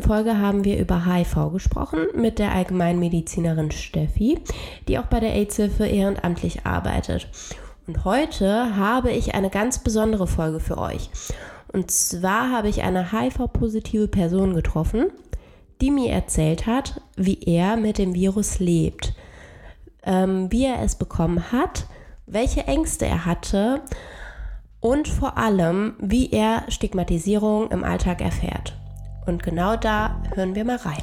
Letzten Folge haben wir über HIV gesprochen mit der Allgemeinmedizinerin Steffi, die auch bei der AIDS-Hilfe ehrenamtlich arbeitet. Und heute habe ich eine ganz besondere Folge für euch. Und zwar habe ich eine HIV-positive Person getroffen, die mir erzählt hat, wie er mit dem Virus lebt, ähm, wie er es bekommen hat, welche Ängste er hatte und vor allem, wie er Stigmatisierung im Alltag erfährt. Und genau da hören wir mal rein.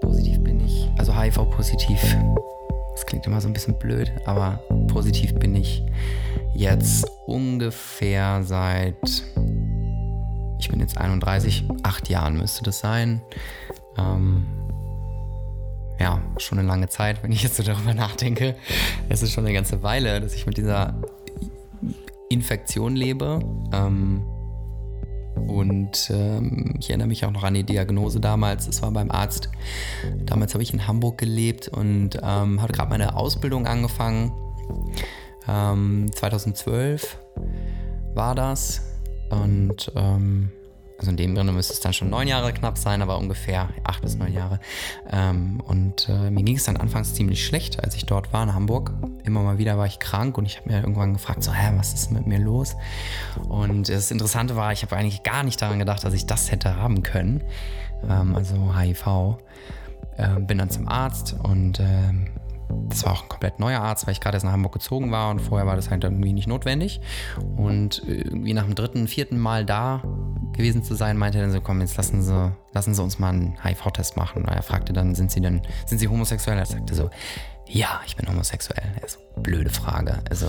Positiv bin ich, also HIV-positiv. Das klingt immer so ein bisschen blöd, aber positiv bin ich jetzt ungefähr seit, ich bin jetzt 31, acht Jahren müsste das sein. Ähm, ja, schon eine lange Zeit, wenn ich jetzt so darüber nachdenke. Es ist schon eine ganze Weile, dass ich mit dieser Infektion lebe. Ähm, und ähm, ich erinnere mich auch noch an die Diagnose damals. Es war beim Arzt. Damals habe ich in Hamburg gelebt und ähm, hatte gerade meine Ausbildung angefangen. 2012 ähm, war das. Und ähm, also in dem Sinne müsste es dann schon neun Jahre knapp sein, aber ungefähr acht bis neun Jahre. Ähm, und äh, mir ging es dann anfangs ziemlich schlecht, als ich dort war in Hamburg. Immer mal wieder war ich krank und ich habe mir irgendwann gefragt, so, hä, was ist mit mir los? Und das Interessante war, ich habe eigentlich gar nicht daran gedacht, dass ich das hätte haben können. Ähm, also HIV. Äh, bin dann zum Arzt und äh, das war auch ein komplett neuer Arzt, weil ich gerade erst nach Hamburg gezogen war und vorher war das halt irgendwie nicht notwendig. Und irgendwie nach dem dritten, vierten Mal da gewesen zu sein, meinte er dann so, komm, jetzt lassen Sie, lassen Sie uns mal einen HIV-Test machen. Und er fragte dann, sind Sie denn, sind Sie homosexuell? Er sagte so, ja, ich bin homosexuell. Er so, blöde Frage. Also,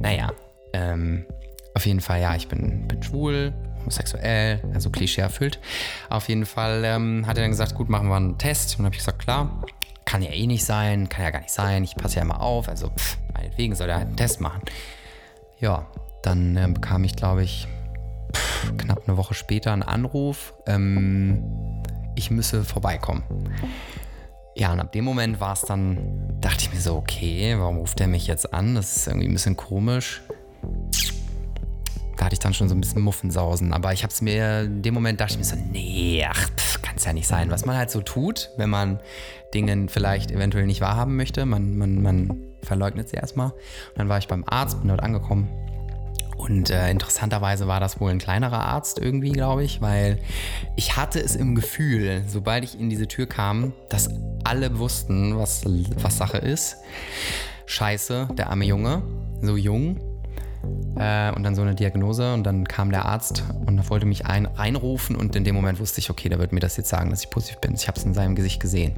naja, ähm, auf jeden Fall, ja, ich bin, bin schwul, homosexuell, also Klischee erfüllt. Auf jeden Fall ähm, hat er dann gesagt, gut, machen wir einen Test. Und dann habe ich gesagt, klar kann ja eh nicht sein, kann ja gar nicht sein, ich passe ja immer auf, also pff, meinetwegen soll er halt einen Test machen. Ja, dann äh, bekam ich, glaube ich, knapp eine Woche später einen Anruf, ähm, ich müsse vorbeikommen. Ja, und ab dem Moment war es dann, dachte ich mir so, okay, warum ruft er mich jetzt an? Das ist irgendwie ein bisschen komisch. Da hatte ich dann schon so ein bisschen Muffensausen. Aber ich habe es mir, in dem Moment dachte ich mir so, nee, ach, kann es ja nicht sein. Was man halt so tut, wenn man Dinge vielleicht eventuell nicht wahrhaben möchte. Man, man, man verleugnet sie erstmal. Und dann war ich beim Arzt, bin dort angekommen. Und äh, interessanterweise war das wohl ein kleinerer Arzt irgendwie, glaube ich, weil ich hatte es im Gefühl, sobald ich in diese Tür kam, dass alle wussten, was, was Sache ist. Scheiße, der arme Junge, so jung, äh, und dann so eine Diagnose und dann kam der Arzt und wollte mich ein, reinrufen und in dem Moment wusste ich, okay, der wird mir das jetzt sagen, dass ich positiv bin. Ich habe es in seinem Gesicht gesehen.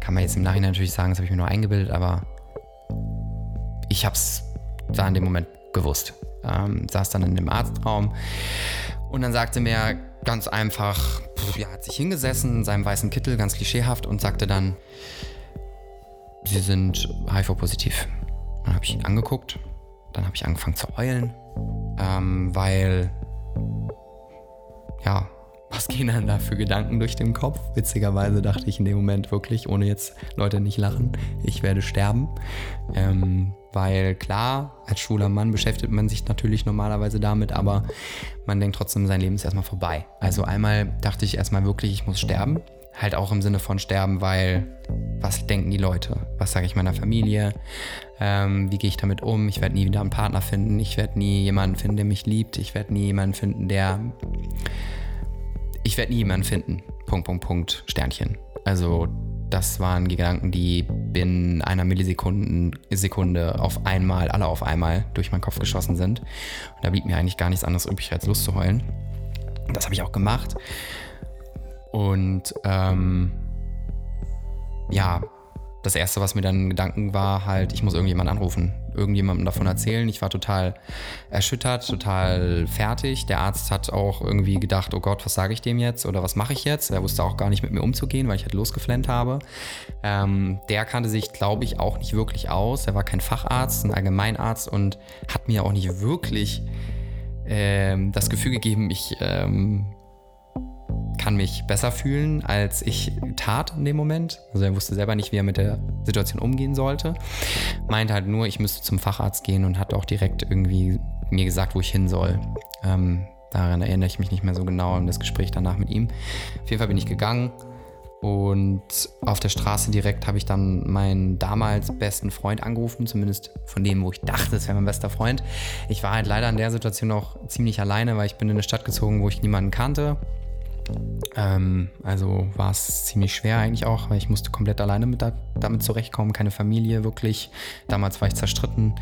Kann man jetzt im Nachhinein natürlich sagen, das habe ich mir nur eingebildet, aber ich habe es da in dem Moment gewusst. Ähm, saß dann in dem Arztraum und dann sagte mir ganz einfach, ja, hat sich hingesessen in seinem weißen Kittel, ganz klischeehaft und sagte dann, Sie sind HIV-positiv. Dann habe ich ihn angeguckt dann habe ich angefangen zu heulen, ähm, weil, ja, was gehen dann da für Gedanken durch den Kopf? Witzigerweise dachte ich in dem Moment wirklich, ohne jetzt Leute nicht lachen, ich werde sterben. Ähm, weil klar, als schwuler Mann beschäftigt man sich natürlich normalerweise damit, aber man denkt trotzdem, sein Leben ist erstmal vorbei. Also einmal dachte ich erstmal wirklich, ich muss sterben. Halt auch im Sinne von sterben, weil was denken die Leute? Was sage ich meiner Familie? Ähm, wie gehe ich damit um? Ich werde nie wieder einen Partner finden. Ich werde nie jemanden finden, der mich liebt. Ich werde nie jemanden finden, der. Ich werde nie jemanden finden. Punkt, Punkt, Punkt, Sternchen. Also, das waren die Gedanken, die binnen einer Millisekunde auf einmal, alle auf einmal durch meinen Kopf geschossen sind. Und da blieb mir eigentlich gar nichts anderes übrig, als Lust zu heulen. Das habe ich auch gemacht. Und ähm, ja, das erste, was mir dann Gedanken war, halt, ich muss irgendjemanden anrufen, irgendjemandem davon erzählen. Ich war total erschüttert, total fertig. Der Arzt hat auch irgendwie gedacht, oh Gott, was sage ich dem jetzt oder was mache ich jetzt? Er wusste auch gar nicht mit mir umzugehen, weil ich halt losgeflennt habe. Ähm, der kannte sich, glaube ich, auch nicht wirklich aus. Er war kein Facharzt, ein Allgemeinarzt und hat mir auch nicht wirklich ähm, das Gefühl gegeben, ich ähm, kann mich besser fühlen, als ich tat in dem Moment. Also er wusste selber nicht, wie er mit der Situation umgehen sollte. Meinte halt nur, ich müsste zum Facharzt gehen und hat auch direkt irgendwie mir gesagt, wo ich hin soll. Ähm, Daran erinnere ich mich nicht mehr so genau an das Gespräch danach mit ihm. Auf jeden Fall bin ich gegangen und auf der Straße direkt habe ich dann meinen damals besten Freund angerufen, zumindest von dem, wo ich dachte, es wäre mein bester Freund. Ich war halt leider in der Situation auch ziemlich alleine, weil ich bin in eine Stadt gezogen, wo ich niemanden kannte. Ähm, also war es ziemlich schwer eigentlich auch, weil ich musste komplett alleine mit da, damit zurechtkommen, keine Familie wirklich. Damals war ich zerstritten,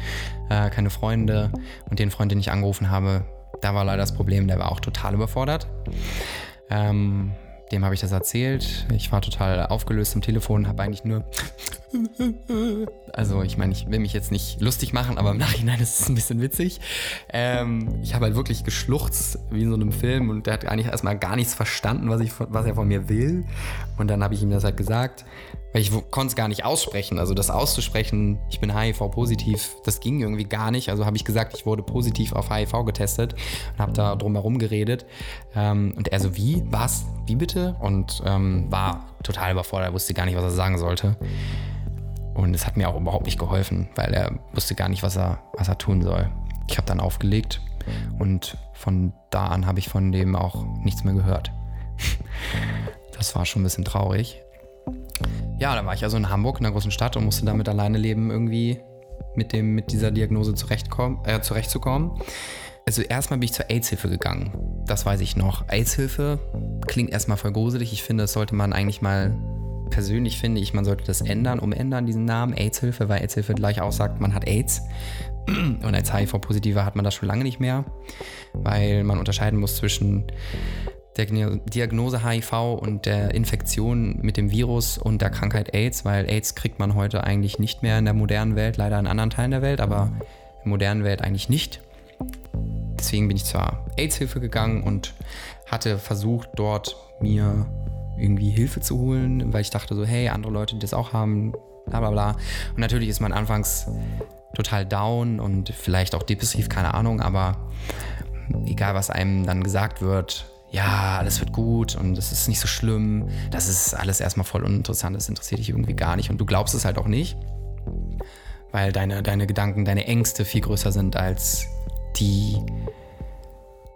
äh, keine Freunde und den Freund, den ich angerufen habe, da war leider das Problem, der war auch total überfordert. Ähm, dem habe ich das erzählt. Ich war total aufgelöst am Telefon, habe eigentlich nur. Also, ich meine, ich will mich jetzt nicht lustig machen, aber im Nachhinein ist es ein bisschen witzig. Ähm, ich habe halt wirklich geschluchzt, wie in so einem Film, und der hat eigentlich erstmal gar nichts verstanden, was, ich, was er von mir will. Und dann habe ich ihm das halt gesagt. Weil ich konnte es gar nicht aussprechen. Also das auszusprechen, ich bin HIV-positiv, das ging irgendwie gar nicht. Also habe ich gesagt, ich wurde positiv auf HIV getestet und habe da drum herum geredet. Ähm, und er so, wie? Was? Wie bitte? Und ähm, war total überfordert, wusste gar nicht, was er sagen sollte. Und es hat mir auch überhaupt nicht geholfen, weil er wusste gar nicht, was er, was er tun soll. Ich habe dann aufgelegt und von da an habe ich von dem auch nichts mehr gehört. Das war schon ein bisschen traurig. Ja, da war ich also in Hamburg, in einer großen Stadt und musste damit alleine leben, irgendwie mit, dem, mit dieser Diagnose zurechtkommen, äh, zurechtzukommen. Also erstmal bin ich zur AIDS-Hilfe gegangen. Das weiß ich noch. AIDS-Hilfe klingt erstmal voll gruselig. Ich finde, das sollte man eigentlich mal persönlich finde ich, man sollte das ändern, umändern, diesen Namen AIDS-Hilfe, weil AIDS-Hilfe gleich aussagt, man hat AIDS. Und als HIV-Positiver hat man das schon lange nicht mehr, weil man unterscheiden muss zwischen der Diagnose HIV und der Infektion mit dem Virus und der Krankheit AIDS, weil AIDS kriegt man heute eigentlich nicht mehr in der modernen Welt, leider in anderen Teilen der Welt, aber in der modernen Welt eigentlich nicht. Deswegen bin ich zur AIDS-Hilfe gegangen und hatte versucht, dort mir irgendwie Hilfe zu holen, weil ich dachte so, hey, andere Leute, die das auch haben, bla bla bla. Und natürlich ist man anfangs total down und vielleicht auch depressiv, keine Ahnung, aber egal was einem dann gesagt wird, ja, alles wird gut und es ist nicht so schlimm. Das ist alles erstmal voll uninteressant, das interessiert dich irgendwie gar nicht und du glaubst es halt auch nicht, weil deine, deine Gedanken, deine Ängste viel größer sind als die,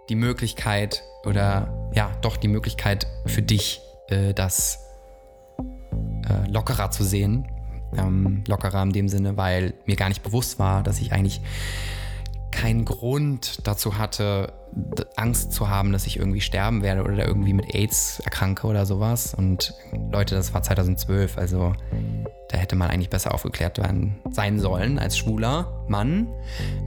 die Möglichkeit oder ja, doch die Möglichkeit für dich, äh, das äh, lockerer zu sehen. Ähm, lockerer in dem Sinne, weil mir gar nicht bewusst war, dass ich eigentlich keinen Grund dazu hatte, Angst zu haben, dass ich irgendwie sterben werde oder irgendwie mit AIDS erkranke oder sowas. Und Leute, das war 2012, also da hätte man eigentlich besser aufgeklärt werden, sein sollen als schwuler Mann.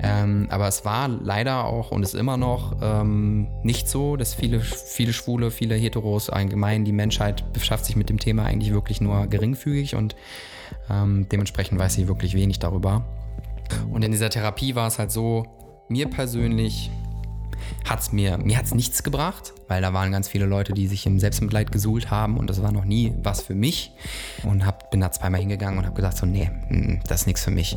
Ähm, aber es war leider auch und ist immer noch ähm, nicht so, dass viele, viele Schwule, viele Heteros allgemein, die Menschheit beschafft sich mit dem Thema eigentlich wirklich nur geringfügig und ähm, dementsprechend weiß sie wirklich wenig darüber. Und in dieser Therapie war es halt so, mir persönlich hat es mir, mir hat's nichts gebracht, weil da waren ganz viele Leute, die sich im Selbstmitleid gesuhlt haben und das war noch nie was für mich. Und hab, bin da zweimal hingegangen und habe gesagt, so, nee, mm, das ist nichts für mich.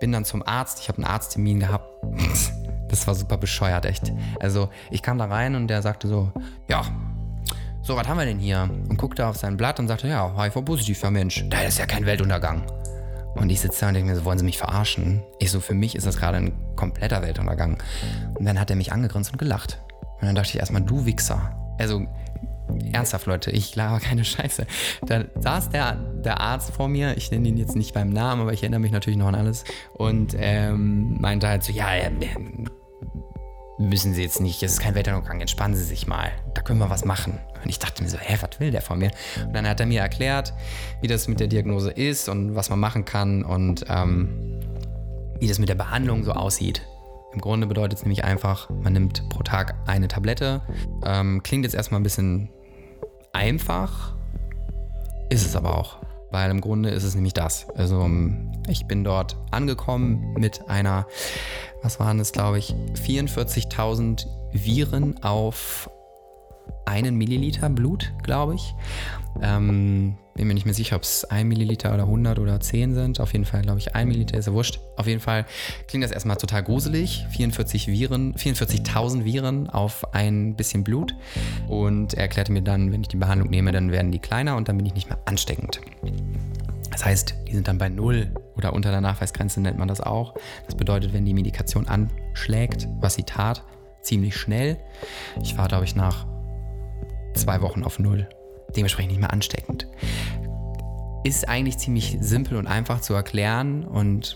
Bin dann zum Arzt, ich habe einen Arzttermin gehabt. Das war super bescheuert, echt. Also ich kam da rein und der sagte so, ja, so, was haben wir denn hier? Und guckte auf sein Blatt und sagte, ja, HIV-positiv, ja Mensch, das ist ja kein Weltuntergang. Und ich sitze da und denke mir so, wollen Sie mich verarschen? Ich so, für mich ist das gerade ein kompletter Weltuntergang. Und dann hat er mich angegrinst und gelacht. Und dann dachte ich erstmal, du Wichser. Also, ernsthaft, Leute, ich laber keine Scheiße. Da saß der, der Arzt vor mir, ich nenne ihn jetzt nicht beim Namen, aber ich erinnere mich natürlich noch an alles. Und ähm, meinte halt so, ja, müssen Sie jetzt nicht, es ist kein Weltuntergang, entspannen Sie sich mal. Da können wir was machen. Und ich dachte mir so, hä, was will der von mir? Und dann hat er mir erklärt, wie das mit der Diagnose ist und was man machen kann und ähm, wie das mit der Behandlung so aussieht. Im Grunde bedeutet es nämlich einfach, man nimmt pro Tag eine Tablette. Ähm, klingt jetzt erstmal ein bisschen einfach, ist es aber auch. Weil im Grunde ist es nämlich das. Also ähm, ich bin dort angekommen mit einer, was waren es, glaube ich, 44.000 Viren auf einen Milliliter Blut, glaube ich. Ähm, bin mir nicht mehr sicher, ob es ein Milliliter oder 100 oder 10 sind. Auf jeden Fall, glaube ich, ein Milliliter ist ja wurscht. Auf jeden Fall klingt das erstmal total gruselig. 44 Viren, 44.000 Viren auf ein bisschen Blut. Und er erklärte mir dann, wenn ich die Behandlung nehme, dann werden die kleiner und dann bin ich nicht mehr ansteckend. Das heißt, die sind dann bei Null oder unter der Nachweisgrenze nennt man das auch. Das bedeutet, wenn die Medikation anschlägt, was sie tat, ziemlich schnell. Ich war, glaube ich, nach zwei Wochen auf Null. Dementsprechend nicht mehr ansteckend. Ist eigentlich ziemlich simpel und einfach zu erklären und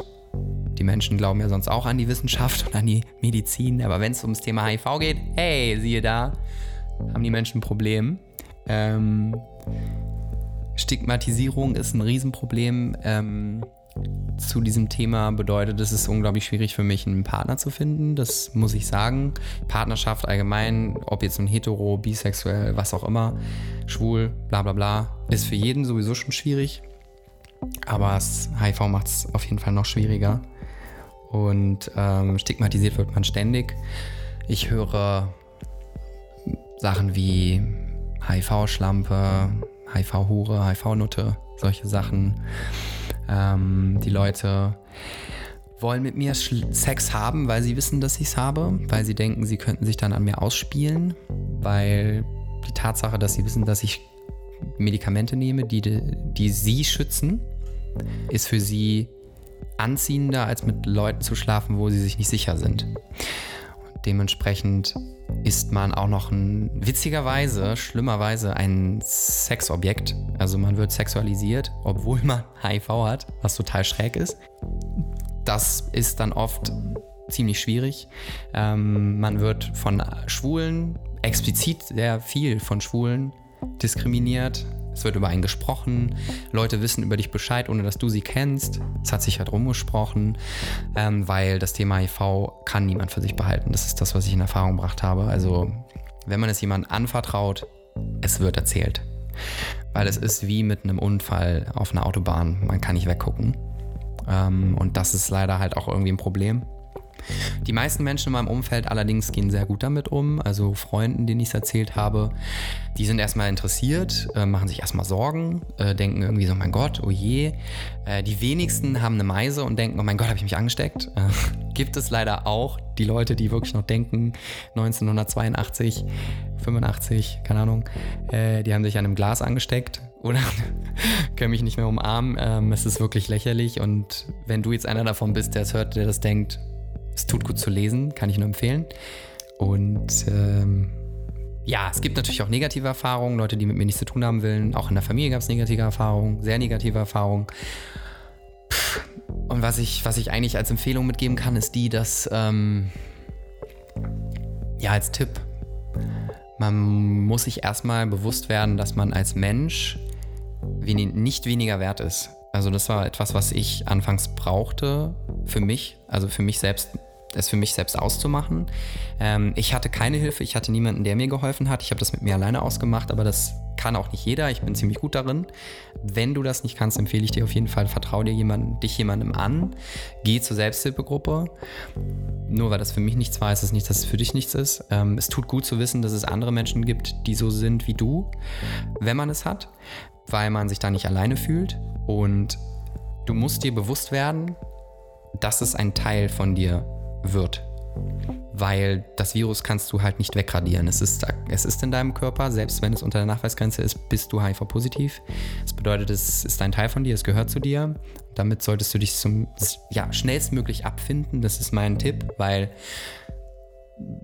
die Menschen glauben ja sonst auch an die Wissenschaft und an die Medizin, aber wenn es ums Thema HIV geht, hey, siehe da, haben die Menschen ein Problem. Ähm, Stigmatisierung ist ein Riesenproblem. Ähm, zu diesem Thema bedeutet, es ist unglaublich schwierig für mich, einen Partner zu finden. Das muss ich sagen. Partnerschaft allgemein, ob jetzt ein hetero, bisexuell, was auch immer, schwul, bla bla bla, ist für jeden sowieso schon schwierig. Aber das HIV macht es auf jeden Fall noch schwieriger. Und ähm, stigmatisiert wird man ständig. Ich höre Sachen wie HIV-Schlampe, HIV-Hure, HIV-Nutte, solche Sachen. Ähm, die Leute wollen mit mir Sex haben, weil sie wissen, dass ich es habe, weil sie denken, sie könnten sich dann an mir ausspielen, weil die Tatsache, dass sie wissen, dass ich Medikamente nehme, die, die sie schützen, ist für sie anziehender, als mit Leuten zu schlafen, wo sie sich nicht sicher sind. Dementsprechend ist man auch noch ein, witzigerweise, schlimmerweise ein Sexobjekt. Also man wird sexualisiert, obwohl man HIV hat, was total schräg ist. Das ist dann oft ziemlich schwierig. Ähm, man wird von Schwulen, explizit sehr viel von Schwulen diskriminiert. Es wird über einen gesprochen. Leute wissen über dich Bescheid, ohne dass du sie kennst. Es hat sich halt rumgesprochen, ähm, weil das Thema HIV kann niemand für sich behalten. Das ist das, was ich in Erfahrung gebracht habe. Also, wenn man es jemandem anvertraut, es wird erzählt. Weil es ist wie mit einem Unfall auf einer Autobahn. Man kann nicht weggucken. Ähm, und das ist leider halt auch irgendwie ein Problem. Die meisten Menschen in meinem Umfeld allerdings gehen sehr gut damit um. Also Freunden, denen ich es erzählt habe, die sind erstmal interessiert, äh, machen sich erstmal Sorgen, äh, denken irgendwie so, mein Gott, oh je. Äh, die wenigsten haben eine Meise und denken, oh mein Gott, habe ich mich angesteckt. Äh, gibt es leider auch die Leute, die wirklich noch denken, 1982, 85, keine Ahnung, äh, die haben sich an einem Glas angesteckt oder können mich nicht mehr umarmen. Ähm, es ist wirklich lächerlich und wenn du jetzt einer davon bist, der es hört, der das denkt, es tut gut zu lesen, kann ich nur empfehlen. Und ähm, ja, es gibt natürlich auch negative Erfahrungen, Leute, die mit mir nichts zu tun haben wollen. Auch in der Familie gab es negative Erfahrungen, sehr negative Erfahrungen. Und was ich, was ich eigentlich als Empfehlung mitgeben kann, ist die, dass, ähm, ja, als Tipp, man muss sich erstmal bewusst werden, dass man als Mensch nicht weniger wert ist. Also das war etwas, was ich anfangs brauchte für mich, also für mich selbst es für mich selbst auszumachen. Ähm, ich hatte keine Hilfe, ich hatte niemanden, der mir geholfen hat. Ich habe das mit mir alleine ausgemacht, aber das kann auch nicht jeder. Ich bin ziemlich gut darin. Wenn du das nicht kannst, empfehle ich dir auf jeden Fall, vertraue dir jemanden, dich jemandem an. Geh zur Selbsthilfegruppe. Nur weil das für mich nichts war, ist es nicht, dass es für dich nichts ist. Ähm, es tut gut zu wissen, dass es andere Menschen gibt, die so sind wie du, wenn man es hat, weil man sich da nicht alleine fühlt. Und du musst dir bewusst werden, dass es ein Teil von dir wird. Weil das Virus kannst du halt nicht wegradieren. Es ist, es ist in deinem Körper, selbst wenn es unter der Nachweisgrenze ist, bist du HIV-positiv. Das bedeutet, es ist ein Teil von dir, es gehört zu dir. Damit solltest du dich zum ja, schnellstmöglich abfinden. Das ist mein Tipp, weil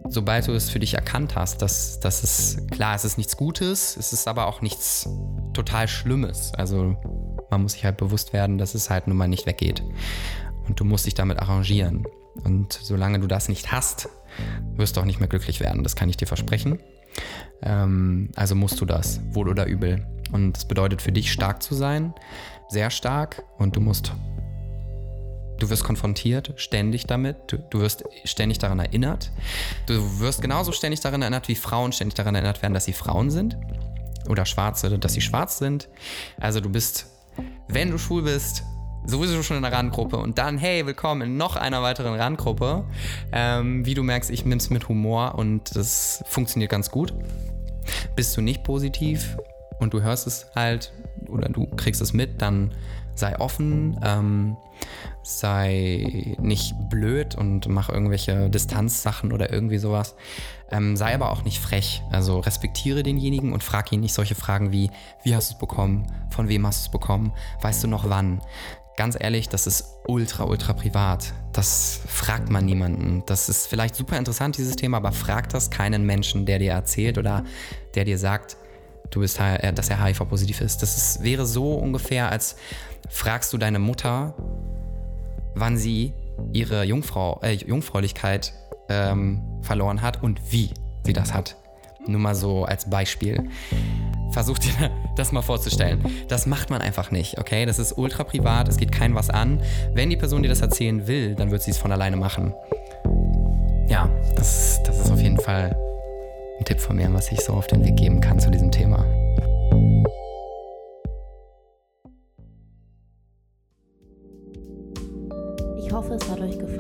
sobald du es für dich erkannt hast, dass, dass es klar, es ist nichts Gutes, es ist aber auch nichts total Schlimmes. Also man muss sich halt bewusst werden, dass es halt nun mal nicht weggeht. Und du musst dich damit arrangieren. Und solange du das nicht hast, wirst du auch nicht mehr glücklich werden. Das kann ich dir versprechen. Ähm, also musst du das, wohl oder übel. Und das bedeutet für dich stark zu sein, sehr stark. Und du musst, du wirst konfrontiert ständig damit. Du, du wirst ständig daran erinnert. Du wirst genauso ständig daran erinnert, wie Frauen ständig daran erinnert werden, dass sie Frauen sind. Oder Schwarze, dass sie schwarz sind. Also du bist, wenn du schwul bist, sowieso schon in der Randgruppe und dann, hey, willkommen in noch einer weiteren Randgruppe. Ähm, wie du merkst, ich es mit Humor und das funktioniert ganz gut. Bist du nicht positiv und du hörst es halt oder du kriegst es mit, dann sei offen, ähm, sei nicht blöd und mach irgendwelche Distanzsachen oder irgendwie sowas. Ähm, sei aber auch nicht frech. Also respektiere denjenigen und frag ihn nicht solche Fragen wie, wie hast du es bekommen? Von wem hast du es bekommen? Weißt du noch wann? Ganz ehrlich, das ist ultra, ultra privat. Das fragt man niemanden. Das ist vielleicht super interessant, dieses Thema, aber fragt das keinen Menschen, der dir erzählt oder der dir sagt, du bist, äh, dass er HIV-positiv ist. Das ist, wäre so ungefähr, als fragst du deine Mutter, wann sie ihre Jungfrau, äh, Jungfräulichkeit ähm, verloren hat und wie sie das hat. Nur mal so als Beispiel. Versuch dir das mal vorzustellen. Das macht man einfach nicht, okay? Das ist ultra privat, es geht kein was an. Wenn die Person dir das erzählen will, dann wird sie es von alleine machen. Ja, das, das ist auf jeden Fall ein Tipp von mir, was ich so auf den Weg geben kann zu diesem Thema. Ich hoffe, es hat euch gefallen.